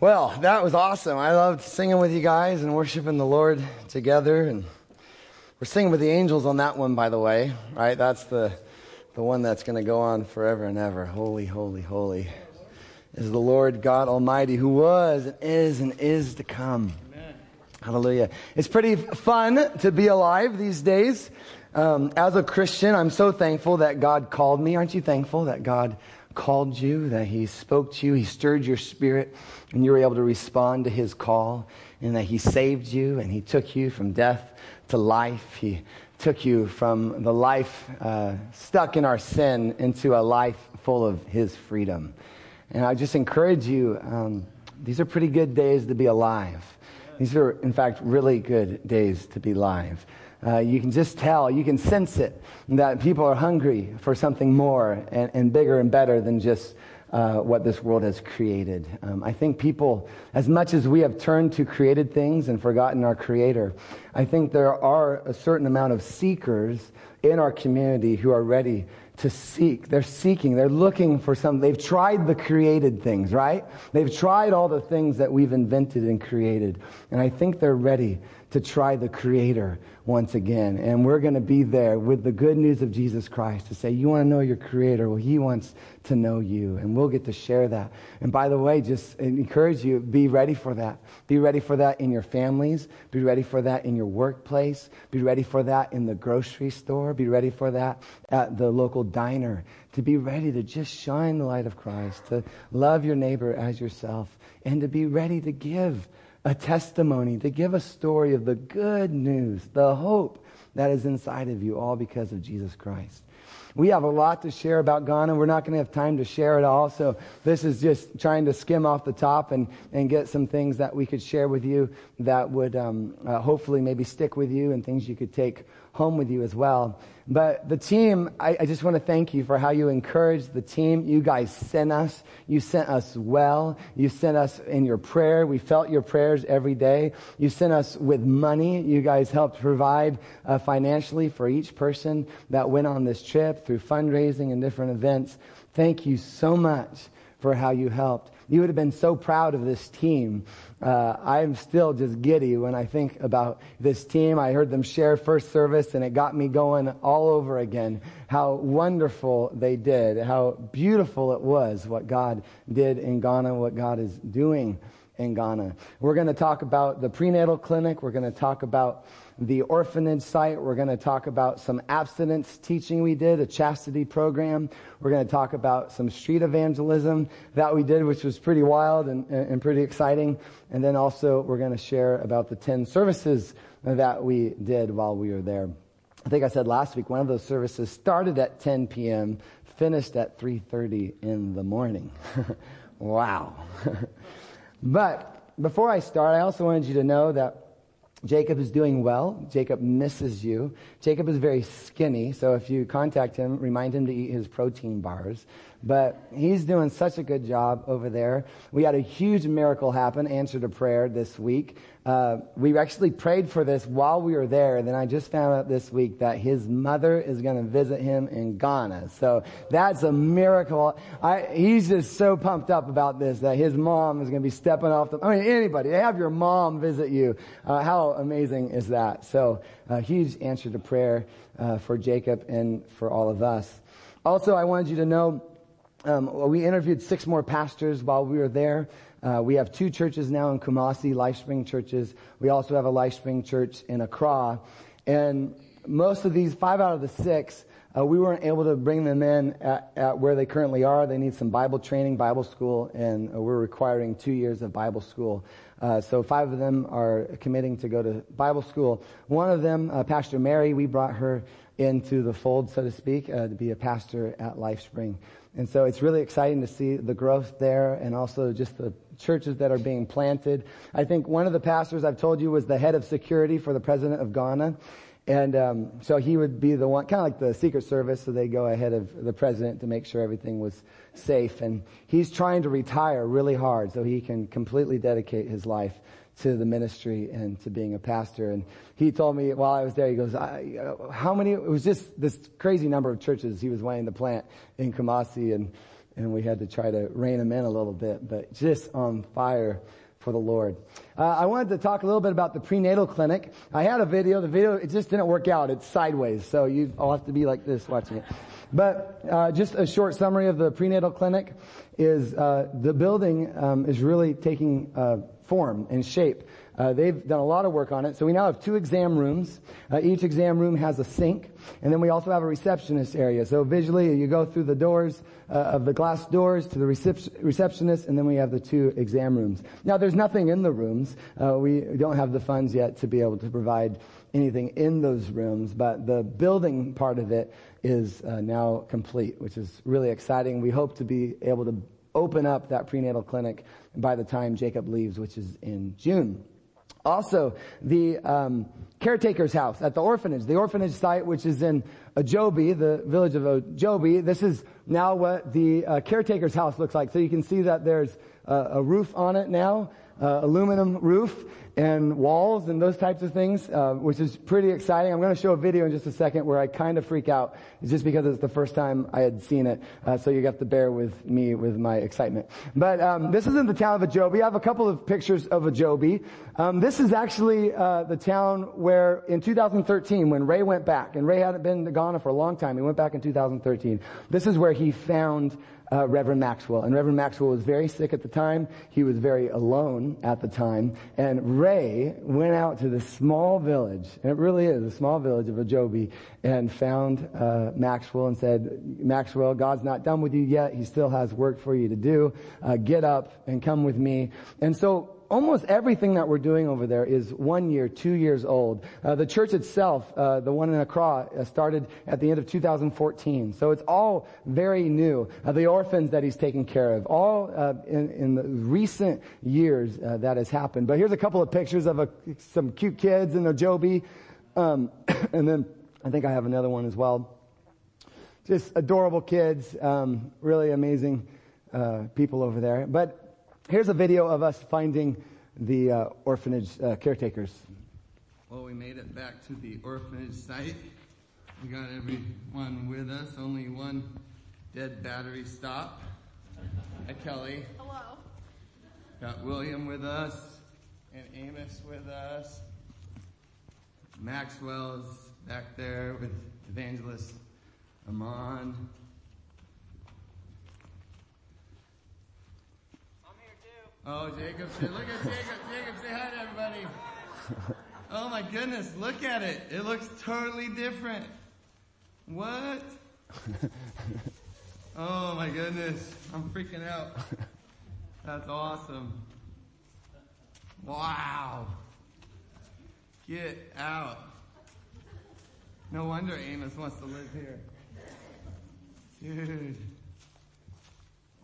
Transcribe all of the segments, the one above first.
Well, that was awesome. I loved singing with you guys and worshiping the Lord together. And we're singing with the angels on that one, by the way, right? That's the, the one that's going to go on forever and ever. Holy, holy, holy is the Lord God Almighty who was and is and is to come. Amen. Hallelujah. It's pretty fun to be alive these days. Um, as a Christian, I'm so thankful that God called me. Aren't you thankful that God called you, that He spoke to you, He stirred your spirit, and you were able to respond to His call, and that He saved you, and He took you from death to life. He took you from the life uh, stuck in our sin into a life full of His freedom. And I just encourage you, um, these are pretty good days to be alive. These are, in fact, really good days to be alive. Uh, you can just tell, you can sense it, that people are hungry for something more and, and bigger and better than just uh, what this world has created. Um, I think people, as much as we have turned to created things and forgotten our Creator, I think there are a certain amount of seekers in our community who are ready to seek. They're seeking. They're looking for something. They've tried the created things, right? They've tried all the things that we've invented and created. And I think they're ready to try the Creator once again. And we're going to be there with the good news of Jesus Christ to say, You want to know your Creator? Well, He wants to know you. And we'll get to share that. And by the way, just encourage you be ready for that. Be ready for that in your families. Be ready for that in your workplace. Be ready for that in the grocery store. Be ready for that at the local diner. To be ready to just shine the light of Christ, to love your neighbor as yourself, and to be ready to give a testimony, to give a story of the good news, the hope that is inside of you, all because of Jesus Christ. We have a lot to share about Ghana. We're not going to have time to share it all. So this is just trying to skim off the top and, and get some things that we could share with you that would um, uh, hopefully maybe stick with you and things you could take home with you as well. But the team, I, I, just want to thank you for how you encouraged the team. You guys sent us. You sent us well. You sent us in your prayer. We felt your prayers every day. You sent us with money. You guys helped provide uh, financially for each person that went on this trip through fundraising and different events. Thank you so much for how you helped. You would have been so proud of this team uh, I'm still just giddy when I think about this team. I heard them share first service and it got me going all over again. How wonderful they did. How beautiful it was what God did in Ghana, what God is doing in Ghana. We're going to talk about the prenatal clinic. We're going to talk about the orphanage site. We're going to talk about some abstinence teaching we did, a chastity program. We're going to talk about some street evangelism that we did, which was pretty wild and, and pretty exciting. And then also we're going to share about the 10 services that we did while we were there. I think I said last week, one of those services started at 10 p.m., finished at 3.30 in the morning. wow. but before I start, I also wanted you to know that Jacob is doing well. Jacob misses you. Jacob is very skinny, so if you contact him, remind him to eat his protein bars. But he's doing such a good job over there. We had a huge miracle happen, answered a prayer this week. Uh, we actually prayed for this while we were there, and then I just found out this week that his mother is going to visit him in Ghana. So that's a miracle. I, he's just so pumped up about this that his mom is going to be stepping off the. I mean, anybody, have your mom visit you. Uh, how amazing is that? So a huge answer to prayer uh, for Jacob and for all of us. Also, I wanted you to know um, we interviewed six more pastors while we were there. Uh, we have two churches now in Kumasi, LifeSpring churches. We also have a LifeSpring church in Accra. And most of these, five out of the six, uh, we weren't able to bring them in at, at, where they currently are. They need some Bible training, Bible school, and we're requiring two years of Bible school. Uh, so five of them are committing to go to Bible school. One of them, uh, Pastor Mary, we brought her into the fold, so to speak, uh, to be a pastor at LifeSpring. And so it's really exciting to see the growth there and also just the churches that are being planted. I think one of the pastors I've told you was the head of security for the president of Ghana. And um, so he would be the one, kind of like the Secret Service, so they go ahead of the president to make sure everything was safe. And he's trying to retire really hard so he can completely dedicate his life to the ministry and to being a pastor. And he told me while I was there, he goes, how many, it was just this crazy number of churches he was wanting to plant in Kumasi. And and we had to try to rein them in a little bit, but just on fire for the Lord. Uh, I wanted to talk a little bit about the prenatal clinic. I had a video. The video, it just didn't work out. It's sideways, so you all have to be like this watching it. But uh, just a short summary of the prenatal clinic is uh, the building um, is really taking uh, form and shape. Uh, they've done a lot of work on it. So we now have two exam rooms. Uh, each exam room has a sink, and then we also have a receptionist area. So visually, you go through the doors uh, of the glass doors to the recep- receptionist, and then we have the two exam rooms. Now, there's nothing in the rooms. Uh, we don't have the funds yet to be able to provide anything in those rooms, but the building part of it is uh, now complete, which is really exciting. We hope to be able to open up that prenatal clinic by the time Jacob leaves, which is in June. Also, the um, caretaker's house at the orphanage, the orphanage site, which is in Ojobi, the village of Ojobi. This is now what the uh, caretaker's house looks like. So you can see that there's uh, a roof on it now uh, aluminum roof and walls and those types of things, uh, which is pretty exciting. I'm going to show a video in just a second where I kind of freak out. It's just because it's the first time I had seen it, uh, so you got to bear with me with my excitement. But um, this is in the town of Ojobi. I have a couple of pictures of Ojobi. Um, this is actually uh, the town where in 2013, when Ray went back, and Ray hadn't been to Ghana for a long time, he went back in 2013. This is where he found uh, Reverend Maxwell. And Reverend Maxwell was very sick at the time. He was very alone at the time. And Ray went out to this small village, and it really is a small village of Ojobi, and found uh, Maxwell and said, Maxwell, God's not done with you yet. He still has work for you to do. Uh, get up and come with me. And so almost everything that we're doing over there is one year, two years old. Uh, the church itself, uh, the one in Accra, uh, started at the end of 2014. So it's all very new. Uh, the orphans that he's taken care of, all uh, in, in, the recent years uh, that has happened. But here's a couple of pictures of a, some cute kids in Ojobi. Um, and then I think I have another one as well. Just adorable kids, um, really amazing people over there. But Here's a video of us finding the uh, orphanage uh, caretakers. Well, we made it back to the orphanage site. We got everyone with us. Only one dead battery stop. Hi, Kelly. Hello. Got William with us and Amos with us. Maxwell's back there with Evangelist Amon. Oh, Jacob, look at Jacob. Jacob, say hi to everybody. Oh my goodness, look at it. It looks totally different. What? Oh my goodness, I'm freaking out. That's awesome. Wow. Get out. No wonder Amos wants to live here. Dude.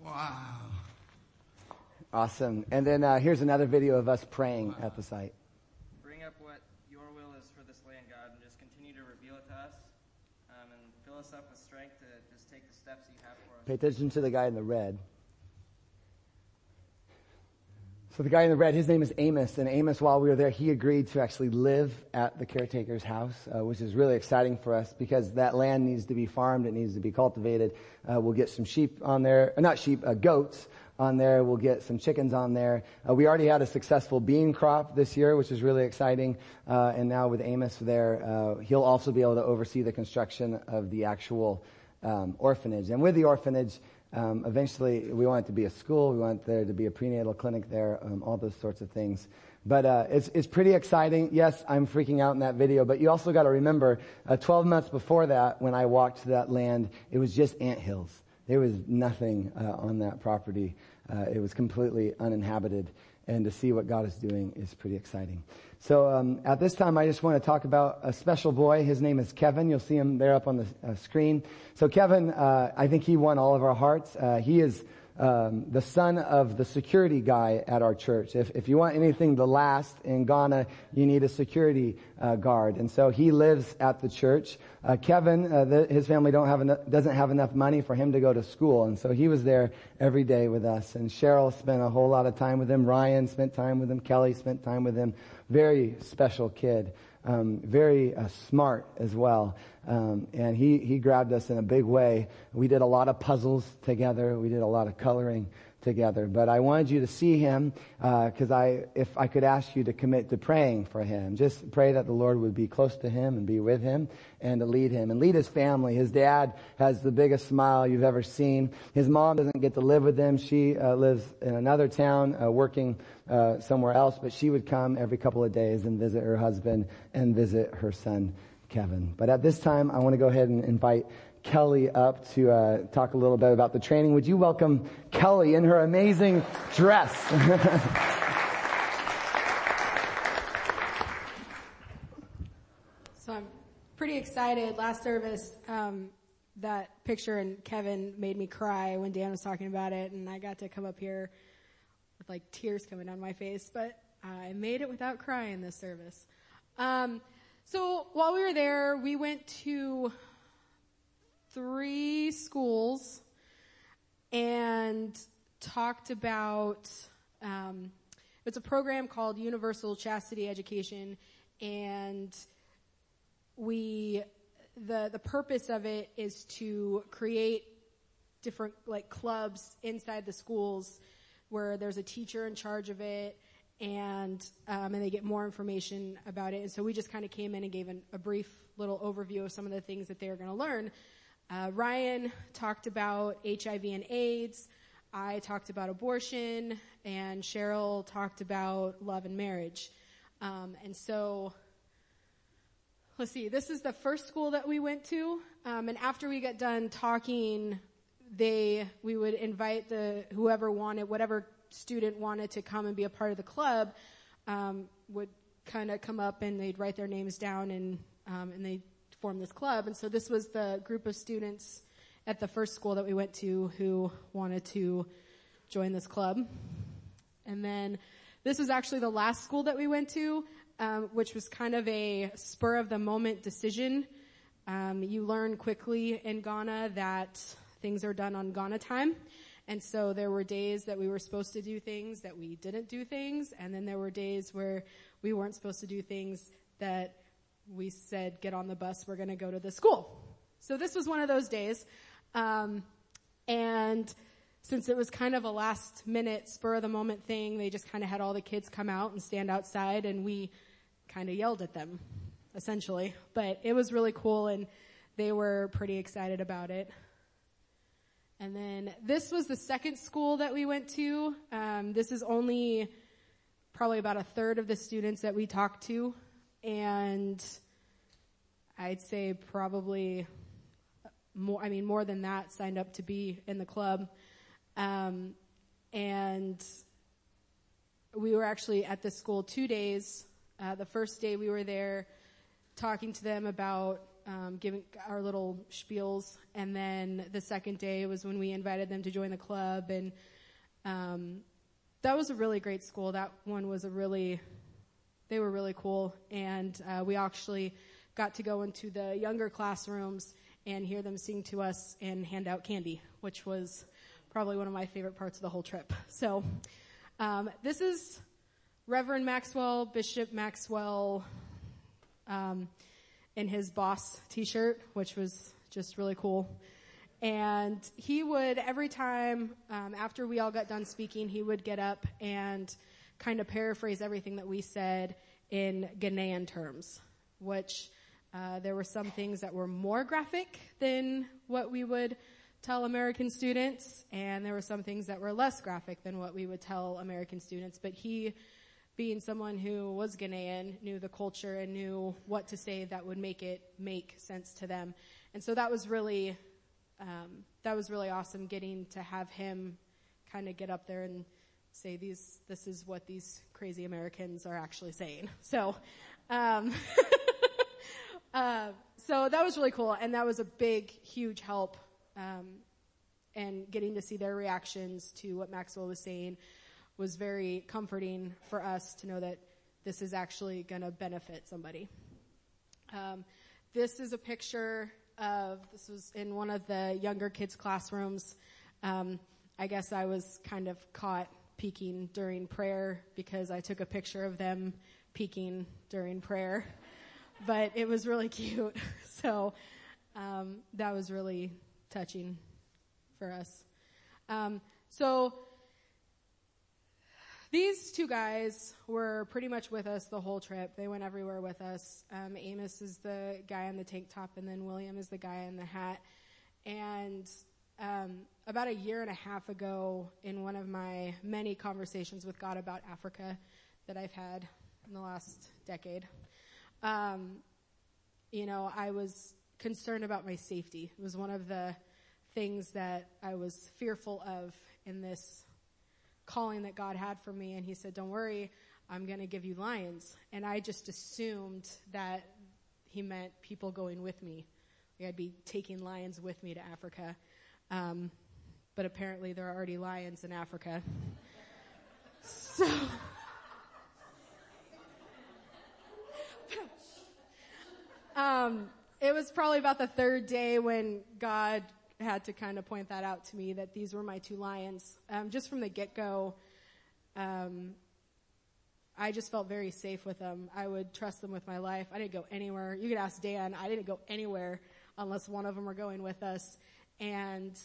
Wow. Awesome. And then uh, here's another video of us praying at the site. Bring up what your will is for this land, God, and just continue to reveal it to us um, and fill us up with strength to just take the steps you have for us. Pay attention to the guy in the red. So the guy in the red, his name is Amos, and Amos, while we were there, he agreed to actually live at the caretaker's house, uh, which is really exciting for us because that land needs to be farmed, it needs to be cultivated. Uh, we'll get some sheep on there, uh, not sheep, uh, goats on there. We'll get some chickens on there. Uh, we already had a successful bean crop this year, which is really exciting. Uh, and now with Amos there, uh, he'll also be able to oversee the construction of the actual um, orphanage. And with the orphanage, um, eventually we want it to be a school. We want there to be a prenatal clinic there, um, all those sorts of things. But uh, it's it's pretty exciting. Yes, I'm freaking out in that video, but you also got to remember, uh, 12 months before that, when I walked to that land, it was just ant hills. There was nothing uh, on that property. Uh, it was completely uninhabited. And to see what God is doing is pretty exciting. So um, at this time, I just want to talk about a special boy. His name is Kevin. You'll see him there up on the uh, screen. So Kevin, uh, I think he won all of our hearts. Uh, he is um, the son of the security guy at our church. If, if you want anything to last in Ghana, you need a security uh, guard. And so he lives at the church. Uh, Kevin, uh, the, his family don't have enough, doesn't have enough money for him to go to school. And so he was there every day with us. And Cheryl spent a whole lot of time with him. Ryan spent time with him. Kelly spent time with him. Very special kid. Um, very uh, smart as well. Um, and he, he grabbed us in a big way. We did a lot of puzzles together. We did a lot of coloring together. But I wanted you to see him because uh, I, if I could ask you to commit to praying for him, just pray that the Lord would be close to him and be with him and to lead him and lead his family. His dad has the biggest smile you've ever seen. His mom doesn't get to live with him. She uh, lives in another town, uh, working uh, somewhere else, but she would come every couple of days and visit her husband and visit her son. Kevin. But at this time, I want to go ahead and invite Kelly up to uh, talk a little bit about the training. Would you welcome Kelly in her amazing dress? so I'm pretty excited. Last service, um, that picture and Kevin made me cry when Dan was talking about it, and I got to come up here with like tears coming down my face, but I made it without crying this service. Um, so while we were there, we went to three schools and talked about um, it's a program called Universal Chastity Education, and we the the purpose of it is to create different like clubs inside the schools where there's a teacher in charge of it and um, and they get more information about it. And so we just kind of came in and gave an, a brief little overview of some of the things that they were going to learn uh, Ryan talked about HIV and AIDS. I talked about abortion, and Cheryl talked about love and marriage. Um, and so, let's see. This is the first school that we went to, um, and after we got done talking, they we would invite the whoever wanted, whatever student wanted to come and be a part of the club, um, would kind of come up and they'd write their names down and um, and they form this club. And so this was the group of students at the first school that we went to who wanted to join this club. And then this was actually the last school that we went to, um, which was kind of a spur of the moment decision. Um, you learn quickly in Ghana that things are done on Ghana time. And so there were days that we were supposed to do things that we didn't do things. And then there were days where we weren't supposed to do things that we said, get on the bus, we're going to go to the school. So this was one of those days. Um, and since it was kind of a last minute, spur of the moment thing, they just kind of had all the kids come out and stand outside and we kind of yelled at them, essentially. But it was really cool and they were pretty excited about it. And then this was the second school that we went to. Um, this is only probably about a third of the students that we talked to and I'd say probably more, I mean, more than that signed up to be in the club. Um, and we were actually at the school two days. Uh, the first day we were there talking to them about um, giving our little spiels, and then the second day was when we invited them to join the club, and um, that was a really great school. That one was a really they were really cool. And uh, we actually got to go into the younger classrooms and hear them sing to us and hand out candy, which was probably one of my favorite parts of the whole trip. So um, this is Reverend Maxwell, Bishop Maxwell, um, in his boss T-shirt, which was just really cool. And he would every time um, after we all got done speaking, he would get up and kind of paraphrase everything that we said in Ghanaian terms, which uh, there were some things that were more graphic than what we would tell American students, and there were some things that were less graphic than what we would tell American students. But he, being someone who was Ghanaian, knew the culture and knew what to say that would make it make sense to them. And so that was really, um, that was really awesome getting to have him kind of get up there and say these, this is what these crazy Americans are actually saying. So, um, uh, so that was really cool, and that was a big, huge help. Um, and getting to see their reactions to what Maxwell was saying was very comforting for us to know that this is actually going to benefit somebody. Um, this is a picture of this was in one of the younger kids' classrooms. Um, I guess I was kind of caught peeking during prayer because I took a picture of them peeking during prayer. but it was really cute. so um, that was really touching for us. Um, so these two guys were pretty much with us the whole trip. They went everywhere with us. Um, Amos is the guy in the tank top, and then William is the guy in the hat. And um, about a year and a half ago, in one of my many conversations with God about Africa that I've had in the last decade, um, you know, I was concerned about my safety. It was one of the things that I was fearful of in this calling that God had for me. And He said, Don't worry, I'm going to give you lions. And I just assumed that He meant people going with me. I'd be taking lions with me to Africa. Um, but apparently, there are already lions in Africa. So. um, it was probably about the third day when God had to kind of point that out to me that these were my two lions. Um, just from the get go, um, I just felt very safe with them. I would trust them with my life. I didn't go anywhere. You could ask Dan. I didn't go anywhere unless one of them were going with us. And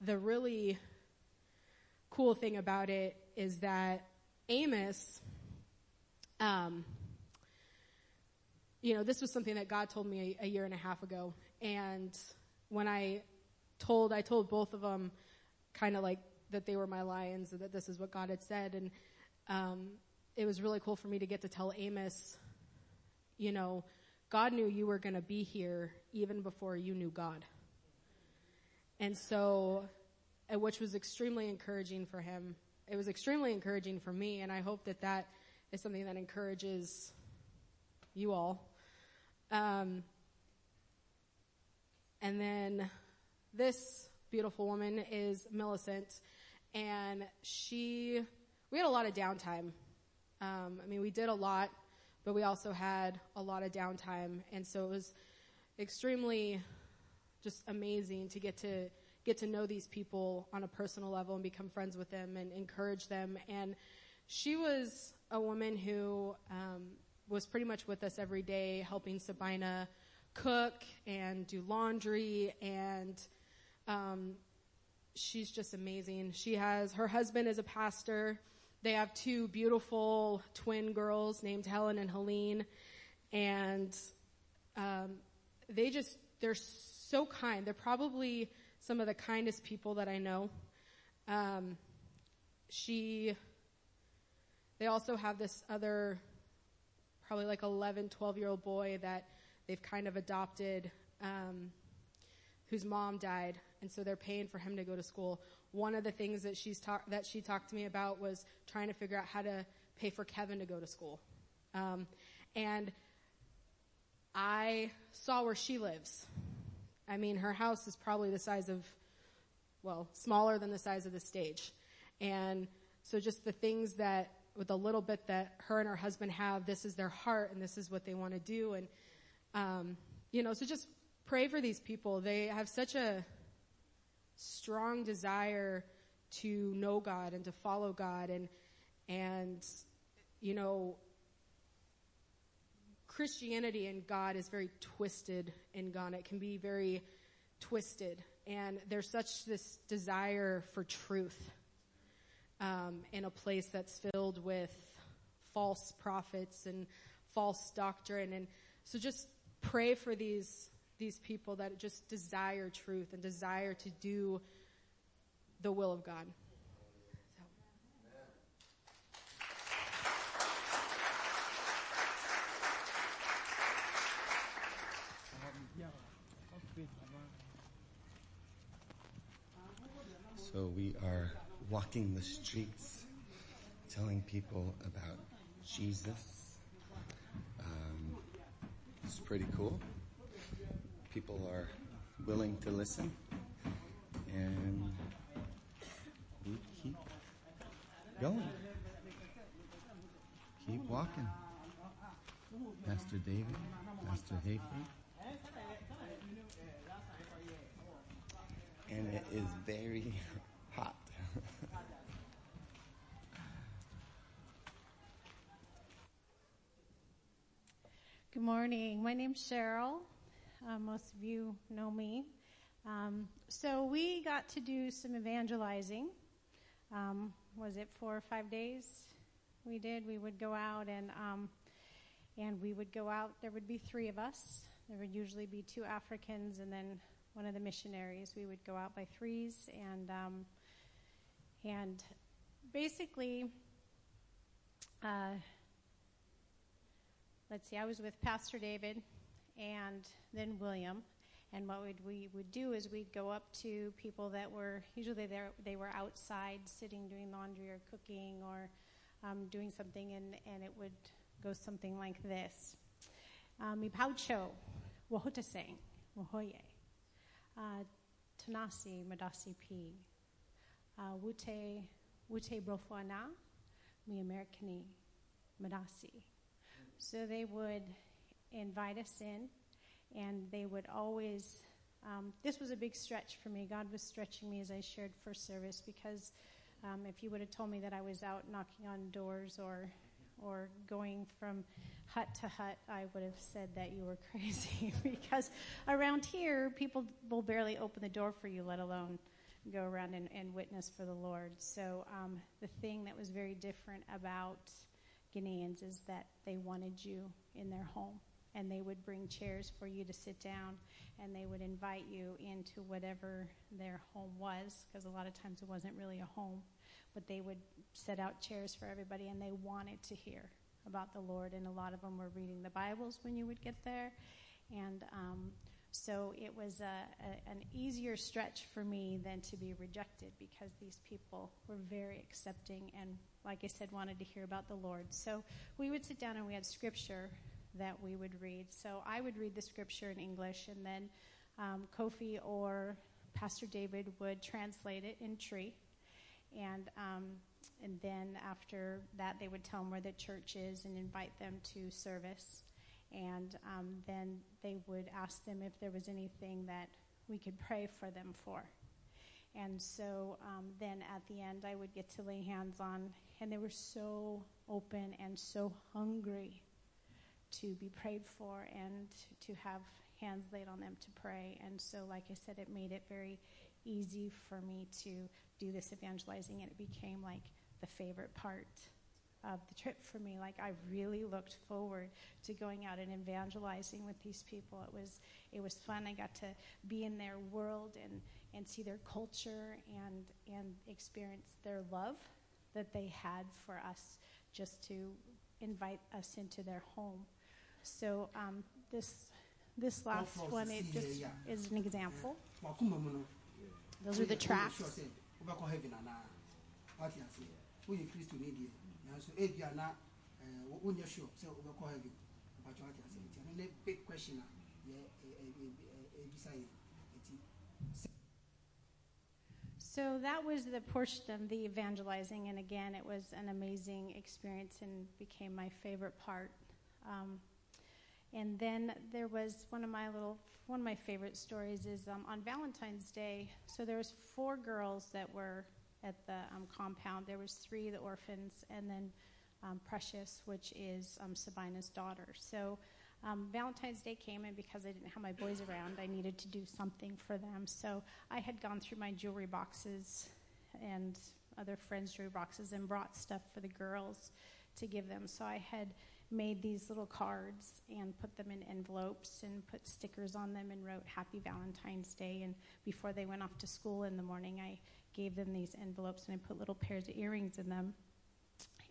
the really cool thing about it is that Amos, um, you know, this was something that God told me a, a year and a half ago. And when I told, I told both of them kind of like that they were my lions and that this is what God had said. And um, it was really cool for me to get to tell Amos, you know, God knew you were going to be here even before you knew God. And so, which was extremely encouraging for him. It was extremely encouraging for me, and I hope that that is something that encourages you all. Um, and then this beautiful woman is Millicent, and she, we had a lot of downtime. Um, I mean, we did a lot, but we also had a lot of downtime, and so it was extremely just amazing to get to get to know these people on a personal level and become friends with them and encourage them. And she was a woman who um, was pretty much with us every day, helping Sabina cook and do laundry and um, she's just amazing. She has her husband is a pastor. They have two beautiful twin girls named Helen and Helene, and um, they just they're so kind. They're probably some of the kindest people that I know. Um, she, they also have this other, probably like 11, 12 year old boy that they've kind of adopted, um, whose mom died and so they're paying for him to go to school. One of the things that she's that she talked to me about was trying to figure out how to pay for Kevin to go to school, um, and I saw where she lives. I mean, her house is probably the size of, well, smaller than the size of the stage, and so just the things that with a little bit that her and her husband have, this is their heart and this is what they want to do, and um, you know, so just pray for these people. They have such a strong desire to know God and to follow God. And and you know Christianity and God is very twisted in Ghana. It can be very twisted, and there's such this desire for truth um, in a place that's filled with false prophets and false doctrine. And so, just pray for these these people that just desire truth and desire to do the will of God. So we are walking the streets, telling people about Jesus. Um, it's pretty cool people are willing to listen. And we keep going. Keep walking. Pastor David, Pastor Hayford. And it is very hot. Good morning. My name's Cheryl. Uh, most of you know me. Um, so we got to do some evangelizing. Um, was it four or five days? We did. We would go out and um, and we would go out. There would be three of us. There would usually be two Africans and then one of the missionaries. We would go out by threes and um, and basically. Uh, let's see, I was with Pastor David and then William. And what we would do is we'd go up to people that were usually they they were outside sitting doing laundry or cooking or um, doing something, and, and it would go something like this: Mi paucho, wahotase, wahoye, tanasi madasi pi, wute wute brofana, mi Americani madasi. So they would invite us in, and they would always. Um, this was a big stretch for me. God was stretching me as I shared first service because um, if you would have told me that I was out knocking on doors or or going from hut to hut, I would have said that you were crazy because around here, people will barely open the door for you, let alone go around and, and witness for the Lord. So um, the thing that was very different about Ghanaians is that they wanted you in their home and they would bring chairs for you to sit down and they would invite you into whatever their home was because a lot of times it wasn't really a home but they would set out chairs for everybody and they wanted to hear about the lord and a lot of them were reading the bibles when you would get there and um, so it was a, a, an easier stretch for me than to be rejected because these people were very accepting and like I said, wanted to hear about the Lord. So we would sit down and we had scripture that we would read. So I would read the scripture in English, and then um, Kofi or Pastor David would translate it in Twi. And, um, and then after that, they would tell them where the church is and invite them to service. And um, then they would ask them if there was anything that we could pray for them for. And so um, then at the end, I would get to lay hands on, and they were so open and so hungry to be prayed for and to have hands laid on them to pray. And so, like I said, it made it very easy for me to do this evangelizing, and it became like the favorite part of the trip for me. Like I really looked forward to going out and evangelizing with these people. It was it was fun. I got to be in their world and and see their culture and and experience their love that they had for us just to invite us into their home. So um, this this last one it just is an example. Those are the tracts. A. So that was the portion of the evangelizing, and again, it was an amazing experience and became my favorite part. Um, and then there was one of my little, one of my favorite stories is um, on Valentine's Day. So there was four girls that were at the um, compound. There was three, the orphans, and then um, Precious, which is um, Sabina's daughter. So um, Valentine's Day came, and because I didn't have my boys around, I needed to do something for them. So I had gone through my jewelry boxes and other friends' jewelry boxes and brought stuff for the girls to give them. So I had made these little cards and put them in envelopes and put stickers on them and wrote Happy Valentine's Day. And before they went off to school in the morning, I gave them these envelopes and I put little pairs of earrings in them.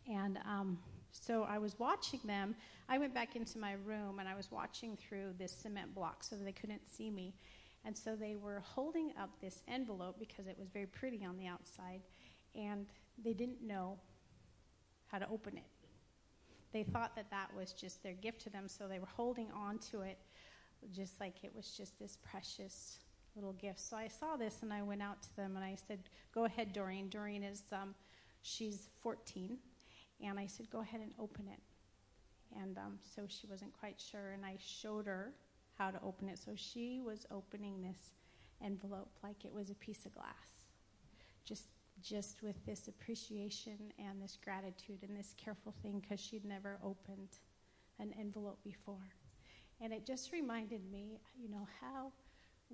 And um, so I was watching them. I went back into my room and I was watching through this cement block so they couldn't see me. And so they were holding up this envelope because it was very pretty on the outside, and they didn't know how to open it. They thought that that was just their gift to them, so they were holding on to it just like it was just this precious little gifts. So I saw this and I went out to them and I said, Go ahead, Doreen. Doreen is, um, she's 14. And I said, Go ahead and open it. And um, so she wasn't quite sure. And I showed her how to open it. So she was opening this envelope like it was a piece of glass. Just just with this appreciation and this gratitude and this careful thing because she'd never opened an envelope before. And it just reminded me, you know, how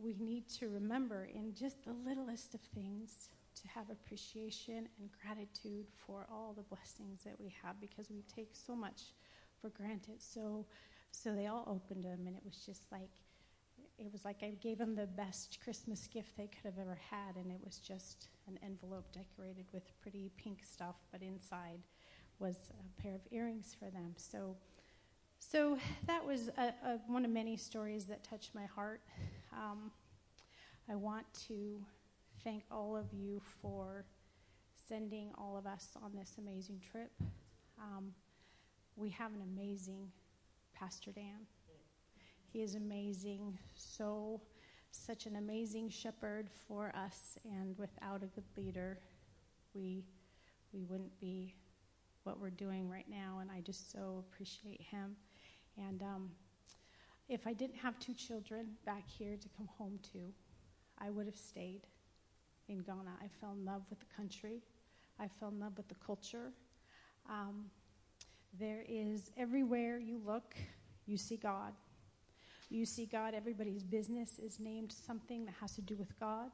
we need to remember in just the littlest of things to have appreciation and gratitude for all the blessings that we have because we take so much for granted. So, so they all opened them, and it was just like, it was like I gave them the best Christmas gift they could have ever had, and it was just an envelope decorated with pretty pink stuff, but inside was a pair of earrings for them. So, so that was a, a, one of many stories that touched my heart. Um, I want to thank all of you for sending all of us on this amazing trip. Um, we have an amazing Pastor Dan. He is amazing, so such an amazing shepherd for us, and without a good leader, we we wouldn't be what we're doing right now. And I just so appreciate him. And um, if I didn't have two children back here to come home to, I would have stayed in Ghana. I fell in love with the country. I fell in love with the culture. Um, there is everywhere you look, you see God. You see God, everybody's business is named something that has to do with God.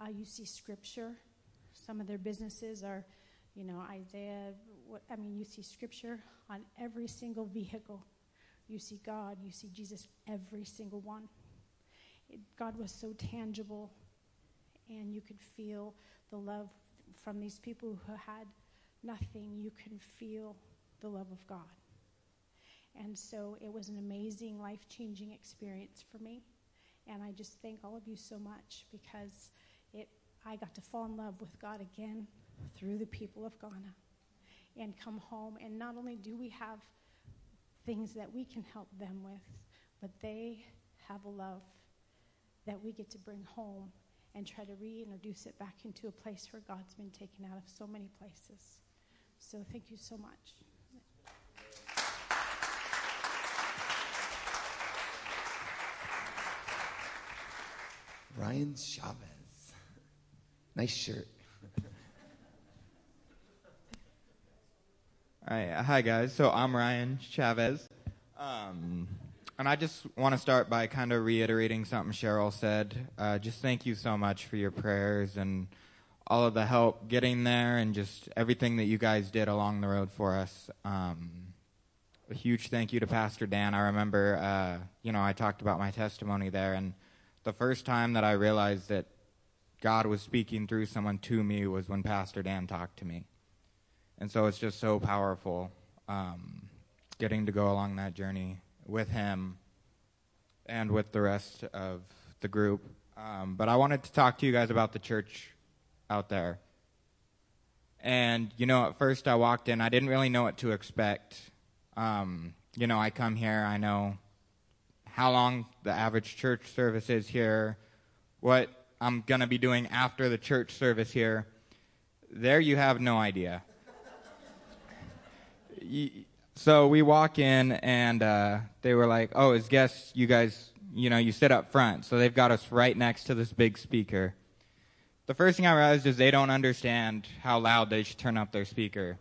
Uh, you see scripture. Some of their businesses are, you know, Isaiah. What, I mean, you see scripture on every single vehicle. You see God, you see Jesus, every single one. It, God was so tangible, and you could feel the love from these people who had nothing. You can feel the love of God. And so it was an amazing, life changing experience for me. And I just thank all of you so much because it, I got to fall in love with God again through the people of Ghana and come home. And not only do we have things that we can help them with, but they have a love that we get to bring home and try to reintroduce it back into a place where God's been taken out of so many places. So thank you so much. Ryan Chavez. Nice shirt. All right, hi guys. So I'm Ryan Chavez, um, and I just want to start by kind of reiterating something Cheryl said. Uh, just thank you so much for your prayers and all of the help getting there, and just everything that you guys did along the road for us. Um, a huge thank you to Pastor Dan. I remember, uh, you know, I talked about my testimony there, and the first time that I realized that God was speaking through someone to me was when Pastor Dan talked to me. And so it's just so powerful um, getting to go along that journey with him and with the rest of the group. Um, but I wanted to talk to you guys about the church out there. And, you know, at first I walked in, I didn't really know what to expect. Um, you know, I come here, I know how long the average church service is here, what I'm going to be doing after the church service here. There you have no idea. So we walk in, and uh, they were like, "Oh, as guests, you guys, you know, you sit up front." So they've got us right next to this big speaker. The first thing I realized is they don't understand how loud they should turn up their speaker.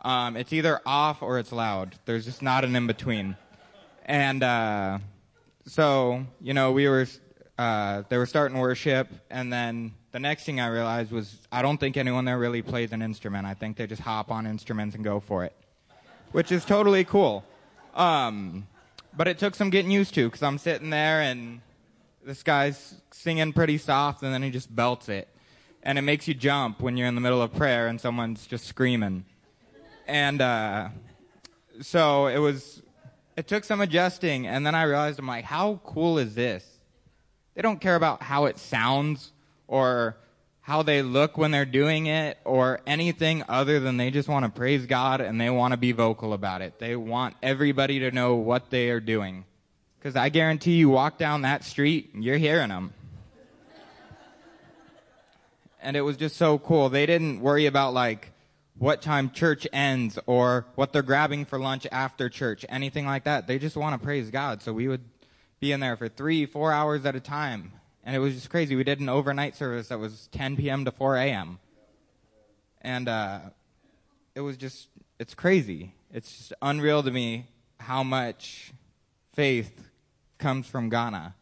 Um, it's either off or it's loud. There's just not an in between. And uh, so you know we were uh, they were starting worship, and then the next thing I realized was I don't think anyone there really plays an instrument. I think they just hop on instruments and go for it, which is totally cool. Um, but it took some getting used to because I'm sitting there and this guy's singing pretty soft, and then he just belts it, and it makes you jump when you're in the middle of prayer and someone's just screaming, and uh, so it was it took some adjusting, and then I realized I'm like, how cool is this? They don't care about how it sounds or how they look when they're doing it or anything other than they just want to praise God and they want to be vocal about it. They want everybody to know what they are doing. Because I guarantee you walk down that street you're hearing them. and it was just so cool. They didn't worry about like, what time church ends or what they're grabbing for lunch after church, anything like that. They just want to praise God. So we would be in there for three, four hours at a time. And it was just crazy. We did an overnight service that was 10 p.m. to 4 a.m. And uh, it was just, it's crazy. It's just unreal to me how much faith comes from Ghana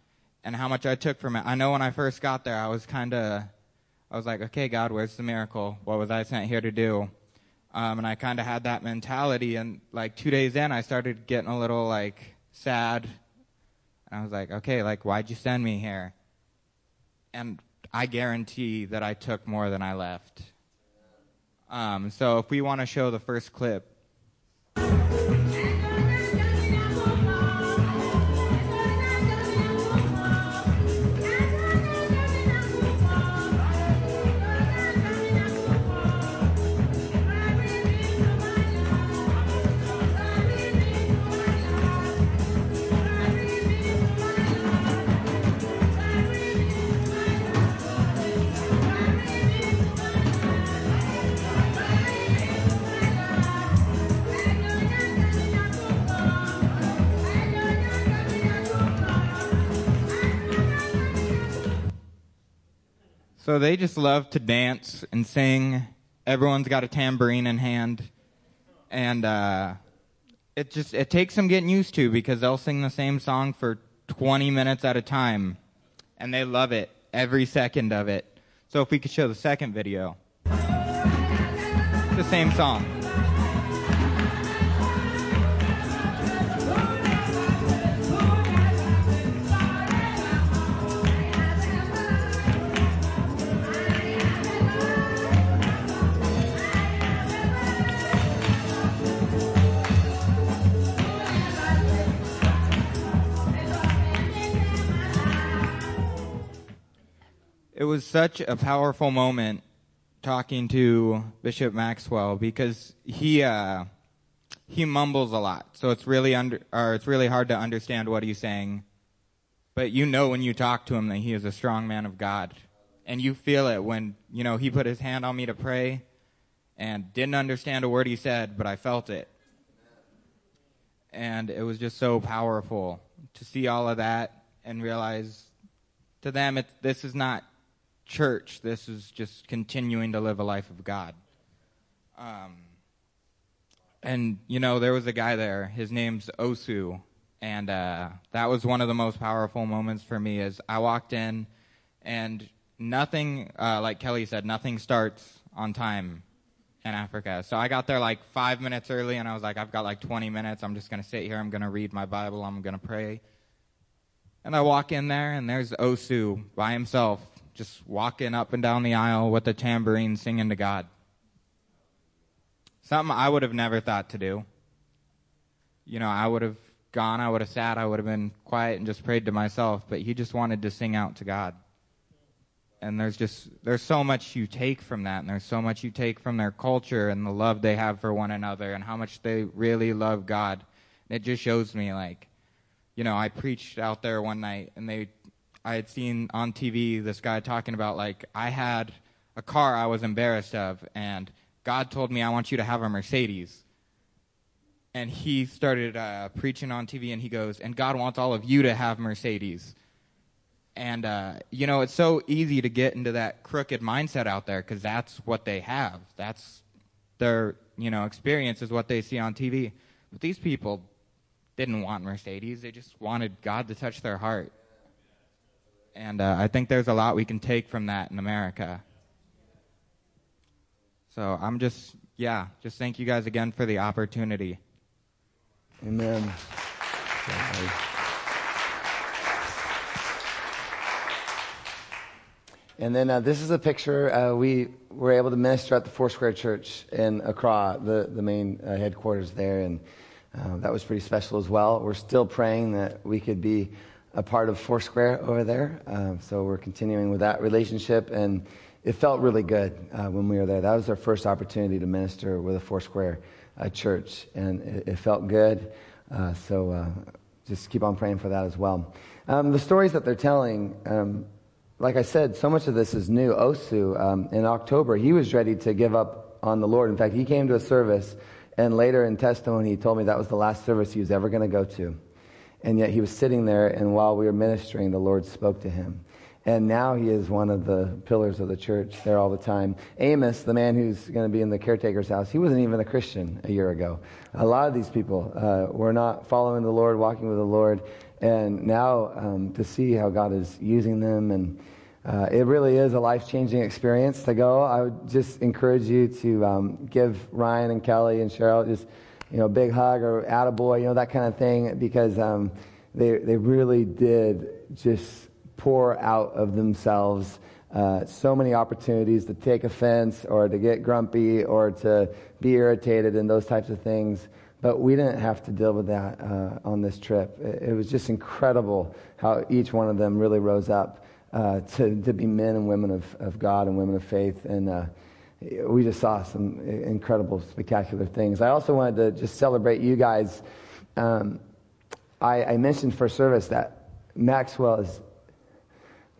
and how much I took from it. I know when I first got there, I was kind of, I was like, okay, God, where's the miracle? What was I sent here to do? Um, and I kind of had that mentality. And like two days in, I started getting a little like sad. And I was like, okay, like, why'd you send me here? And I guarantee that I took more than I left. Um, so if we want to show the first clip. So they just love to dance and sing. Everyone's got a tambourine in hand, and uh, it just it takes some getting used to because they'll sing the same song for 20 minutes at a time, and they love it every second of it. So if we could show the second video, the same song. Was such a powerful moment talking to Bishop Maxwell because he uh, he mumbles a lot, so it's really under or it's really hard to understand what he's saying. But you know when you talk to him that he is a strong man of God, and you feel it when you know he put his hand on me to pray, and didn't understand a word he said, but I felt it, and it was just so powerful to see all of that and realize to them this is not church. This is just continuing to live a life of God. Um, and you know, there was a guy there. His name's Osu, and uh, that was one of the most powerful moments for me. As I walked in, and nothing, uh, like Kelly said, nothing starts on time in Africa. So I got there like five minutes early, and I was like, I've got like 20 minutes. I'm just gonna sit here. I'm gonna read my Bible. I'm gonna pray. And I walk in there, and there's Osu by himself just walking up and down the aisle with a tambourine singing to God. Something I would have never thought to do. You know, I would have gone, I would have sat, I would have been quiet and just prayed to myself, but he just wanted to sing out to God. And there's just, there's so much you take from that, and there's so much you take from their culture and the love they have for one another and how much they really love God. And it just shows me, like, you know, I preached out there one night and they I had seen on TV this guy talking about like I had a car I was embarrassed of, and God told me I want you to have a Mercedes. And he started uh, preaching on TV, and he goes, and God wants all of you to have Mercedes. And uh, you know, it's so easy to get into that crooked mindset out there because that's what they have. That's their you know experience is what they see on TV. But these people didn't want Mercedes; they just wanted God to touch their heart. And uh, I think there's a lot we can take from that in America. So I'm just, yeah, just thank you guys again for the opportunity. Amen. And then uh, this is a picture uh, we were able to minister at the Foursquare Church in Accra, the, the main uh, headquarters there. And uh, that was pretty special as well. We're still praying that we could be a part of Foursquare over there. Um, so we're continuing with that relationship, and it felt really good uh, when we were there. That was our first opportunity to minister with a Foursquare uh, church, and it, it felt good. Uh, so uh, just keep on praying for that as well. Um, the stories that they're telling, um, like I said, so much of this is new. Osu, um, in October, he was ready to give up on the Lord. In fact, he came to a service, and later in testimony, he told me that was the last service he was ever going to go to. And yet he was sitting there, and while we were ministering, the Lord spoke to him. And now he is one of the pillars of the church there all the time. Amos, the man who's going to be in the caretaker's house, he wasn't even a Christian a year ago. A lot of these people uh, were not following the Lord, walking with the Lord. And now um, to see how God is using them and uh, it really is a life changing experience to go. I would just encourage you to um, give Ryan and Kelly and Cheryl just you know big hug or attaboy, you know that kind of thing, because um, they they really did just pour out of themselves. Uh, so many opportunities to take offense or to get grumpy or to be irritated and those types of things. But we didn't have to deal with that uh, on this trip. It, it was just incredible how each one of them really rose up uh, to, to be men and women of, of God and women of faith. And uh, we just saw some incredible, spectacular things. I also wanted to just celebrate you guys. Um, I, I mentioned for service that Maxwell is,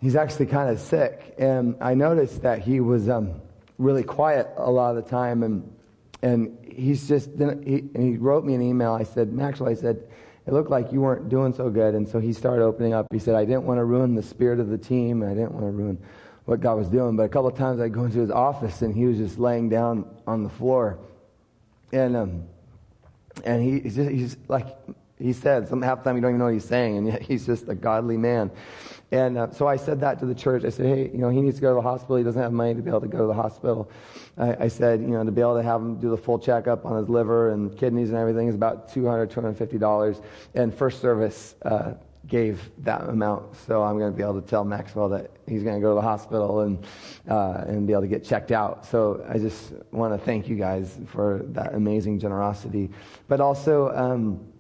he's actually kind of sick. And I noticed that he was um, really quiet a lot of the time. And, and he's just, he, and he wrote me an email. I said, Maxwell, I said, it looked like you weren't doing so good. And so he started opening up. He said, I didn't want to ruin the spirit of the team. and I didn't want to ruin what God was doing. But a couple of times I'd go into his office and he was just laying down on the floor. And, um, and he, he's, just, he's like, he said, some half the time you don't even know what he's saying, and yet he's just a godly man. And uh, so I said that to the church. I said, hey, you know, he needs to go to the hospital. He doesn't have money to be able to go to the hospital. I, I said, you know, to be able to have him do the full checkup on his liver and kidneys and everything is about $200, $250. And first service uh, gave that amount. So I'm going to be able to tell Maxwell that he's going to go to the hospital and, uh, and be able to get checked out. So I just want to thank you guys for that amazing generosity. But also, um,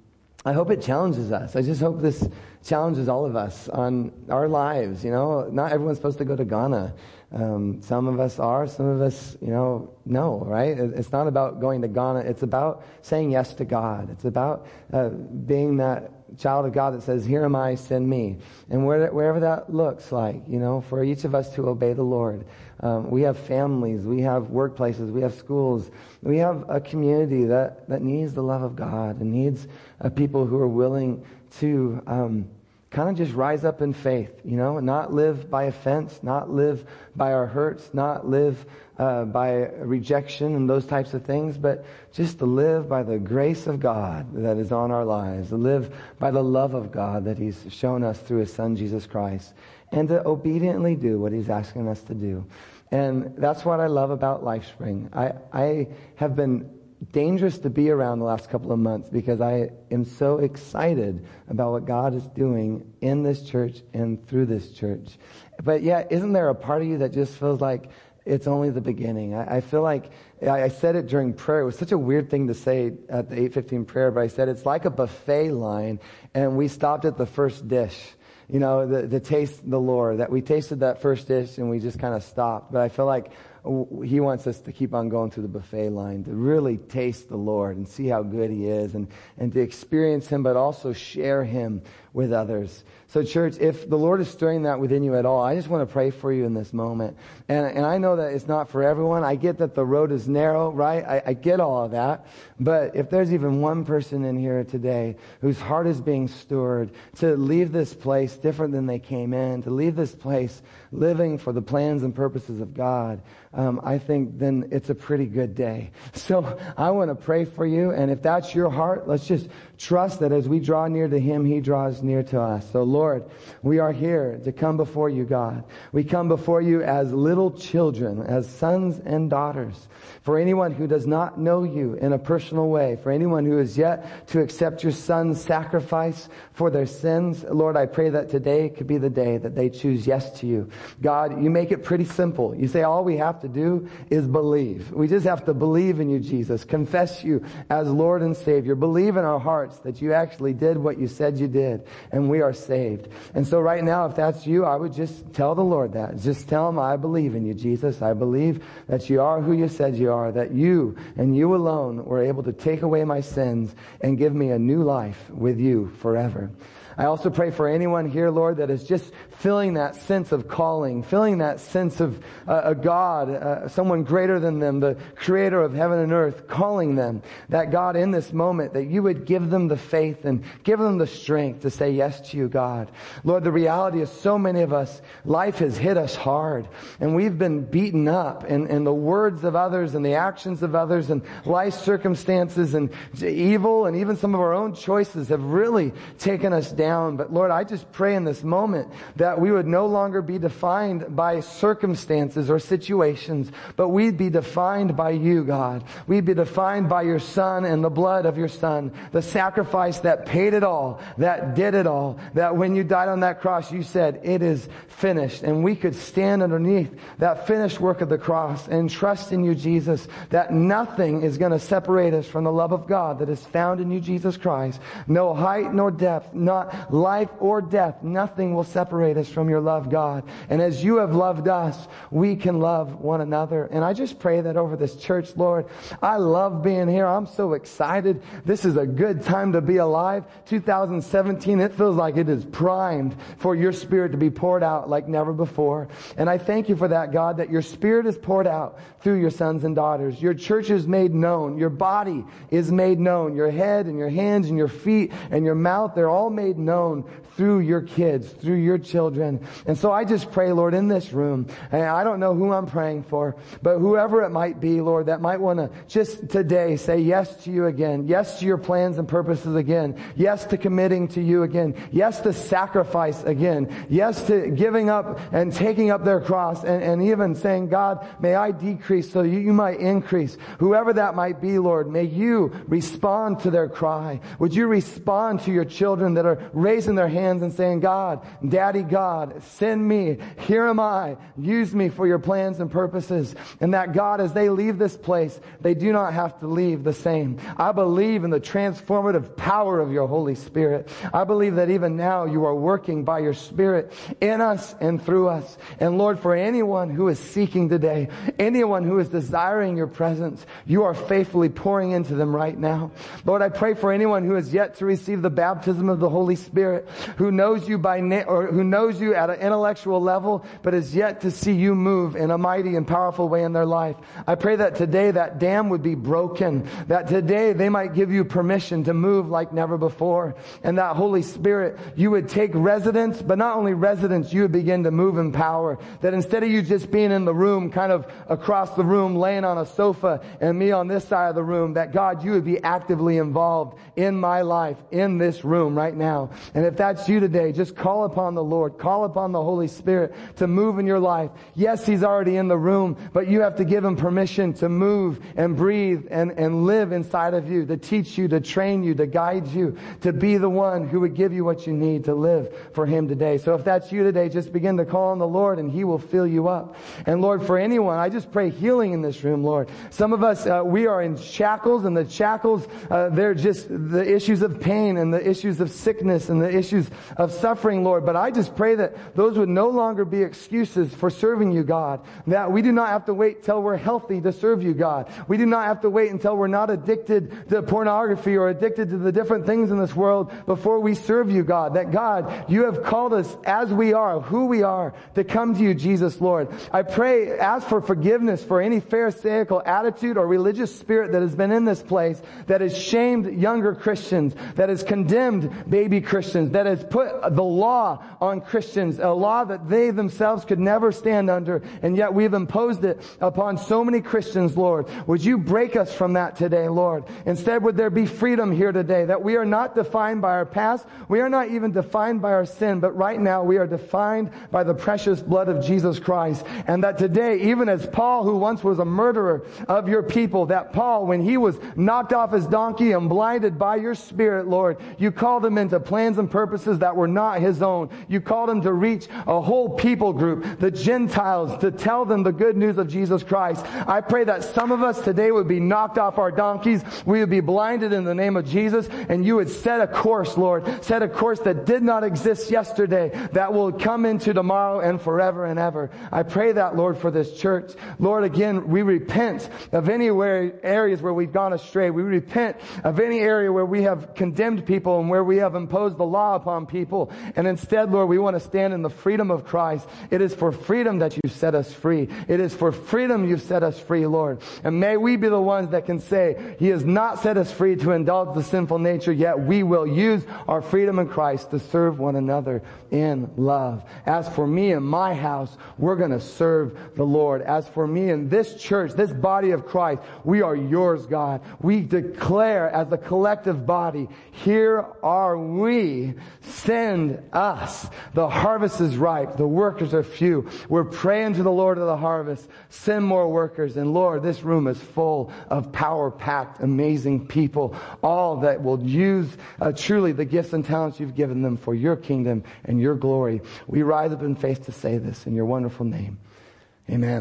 I hope it challenges us. I just hope this challenges all of us on our lives. You know, not everyone's supposed to go to Ghana. Um, some of us are, some of us, you know, no, right? It's not about going to Ghana. It's about saying yes to God. It's about uh, being that child of God that says, Here am I, send me. And where, wherever that looks like, you know, for each of us to obey the Lord. Um, we have families, we have workplaces, we have schools, we have a community that, that needs the love of God and needs uh, people who are willing to um, kind of just rise up in faith, you know, not live by offense, not live by our hurts, not live uh, by rejection and those types of things, but just to live by the grace of God that is on our lives, to live by the love of God that He's shown us through His Son, Jesus Christ, and to obediently do what He's asking us to do. And that's what I love about LifeSpring. I, I have been dangerous to be around the last couple of months because I am so excited about what God is doing in this church and through this church. But yeah, isn't there a part of you that just feels like it's only the beginning? I, I feel like I, I said it during prayer. It was such a weird thing to say at the 815 prayer, but I said it's like a buffet line and we stopped at the first dish you know, the, the taste the Lord, that we tasted that first dish and we just kind of stopped. But I feel like he wants us to keep on going through the buffet line, to really taste the Lord and see how good he is and, and to experience him, but also share him with others. So, church, if the Lord is stirring that within you at all, I just want to pray for you in this moment. And, and I know that it's not for everyone. I get that the road is narrow, right? I, I get all of that. But if there's even one person in here today whose heart is being stirred to leave this place different than they came in, to leave this place living for the plans and purposes of God, um, I think then it's a pretty good day. So I want to pray for you. And if that's your heart, let's just trust that as we draw near to Him, He draws near to us. So, Lord, we are here to come before you, God. We come before you as little children, as sons and daughters. For anyone who does not know you in a personal way, for anyone who is yet to accept your son's sacrifice for their sins, Lord, I pray that today could be the day that they choose yes to you. God, you make it pretty simple. You say all we have to do is believe. We just have to believe in you, Jesus. Confess you as Lord and Savior. Believe in our hearts that you actually did what you said you did, and we are saved. And so right now, if that's you, I would just tell the Lord that. Just tell him, I believe in you, Jesus. I believe that you are who you said you are, that you and you alone were able to take away my sins and give me a new life with you forever. I also pray for anyone here, Lord, that is just feeling that sense of calling, feeling that sense of uh, a God, uh, someone greater than them, the creator of heaven and earth, calling them. That God, in this moment, that you would give them the faith and give them the strength to say yes to you, God. Lord, the reality is so many of us, life has hit us hard and we've been beaten up and, and the words of others and the actions of others and life circumstances and evil and even some of our own choices have really taken us down. But Lord, I just pray in this moment that we would no longer be defined by circumstances or situations, but we'd be defined by you, God. We'd be defined by your son and the blood of your son, the sacrifice that paid it all, that did it all, that when you died on that cross, you said, it is finished. And we could stand underneath that finished work of the cross and trust in you, Jesus, that nothing is going to separate us from the love of God that is found in you, Jesus Christ. No height nor depth, not life or death, nothing will separate us from your love, God. And as you have loved us, we can love one another. And I just pray that over this church, Lord, I love being here. I'm so excited. This is a good time to be alive. 2017, it feels like it is primed for your spirit to be poured out like never before. And I thank you for that, God, that your spirit is poured out through your sons and daughters. Your church is made known. Your body is made known. Your head and your hands and your feet and your mouth, they're all made known through your kids, through your children. And so I just pray, Lord, in this room, and I don't know who I'm praying for, but whoever it might be, Lord, that might want to just today say yes to you again, yes to your plans and purposes again, yes to committing to you again, yes to sacrifice again, yes to giving up and taking up their cross and, and even saying, God, may I decrease so you, you might increase. Whoever that might be, Lord, may you respond to their cry. Would you respond to your children that are raising their hands and saying, God, Daddy God, send me. Here am I. Use me for your plans and purposes. And that God, as they leave this place, they do not have to leave the same. I believe in the transformative power of your Holy Spirit. I believe that even now you are working by your Spirit in us and through us. And Lord, for anyone who is seeking today, anyone who is desiring your presence, you are faithfully pouring into them right now. Lord, I pray for anyone who has yet to receive the baptism of the Holy Spirit, who knows you by name, or who knows you at an intellectual level, but is yet to see you move in a mighty and powerful way in their life. I pray that today that dam would be broken, that today they might give you permission to move like never before, and that Holy Spirit, you would take residence, but not only residence, you would begin to move in power. That instead of you just being in the room, kind of across the room, laying on a sofa, and me on this side of the room, that God, you would be actively involved in my life, in this room right now. And if that's you today, just call upon the Lord. Call upon the Holy Spirit to move in your life. Yes, He's already in the room, but you have to give Him permission to move and breathe and, and live inside of you, to teach you, to train you, to guide you, to be the one who would give you what you need to live for Him today. So if that's you today, just begin to call on the Lord and He will fill you up. And Lord, for anyone, I just pray healing in this room, Lord. Some of us, uh, we are in shackles and the shackles, uh, they're just the issues of pain and the issues of sickness and the issues of suffering, Lord. But I just pray that those would no longer be excuses for serving you, God. That we do not have to wait till we're healthy to serve you, God. We do not have to wait until we're not addicted to pornography or addicted to the different things in this world before we serve you, God. That God, you have called us as we are, who we are, to come to you, Jesus, Lord. I pray, ask for forgiveness for any pharisaical attitude or religious spirit that has been in this place that has shamed younger Christians, that has condemned baby Christians, that has put the law on Christians, a law that they themselves could never stand under, and yet we've imposed it upon so many Christians, Lord. Would you break us from that today, Lord? Instead, would there be freedom here today, that we are not defined by our past, we are not even defined by our sin, but right now we are defined by the precious blood of Jesus Christ. And that today, even as Paul, who once was a murderer of your people, that Paul, when he was knocked off his donkey and blinded by your spirit, Lord, you called him into plans and purposes that were not his own. You called him to reach a whole people group, the Gentiles, to tell them the good news of Jesus Christ. I pray that some of us today would be knocked off our donkeys. We would be blinded in the name of Jesus and you would set a course, Lord, set a course that did not exist yesterday that will come into tomorrow and forever and ever. I pray that, Lord, for this church. Lord, again, we repent of any areas where we've gone astray. We repent of any area where we have condemned people and where we have imposed the law upon people. And instead, Lord, we want to stand in the freedom of Christ. It is for freedom that you set us free. It is for freedom you set us free, Lord. And may we be the ones that can say, He has not set us free to indulge the sinful nature, yet we will use our freedom in Christ to serve one another in love. As for me and my house, we're going to serve the Lord. As for me and this church, this body of Christ, we are yours, God. We declare as the collective body, here are we. Send us. The harvest is ripe. The workers are few. We're praying to the Lord of the harvest. Send more workers. And Lord, this room is full of power packed, amazing people, all that will use uh, truly the gifts and talents you've given them for your kingdom and your glory. We rise up in faith to say this in your wonderful name. Amen.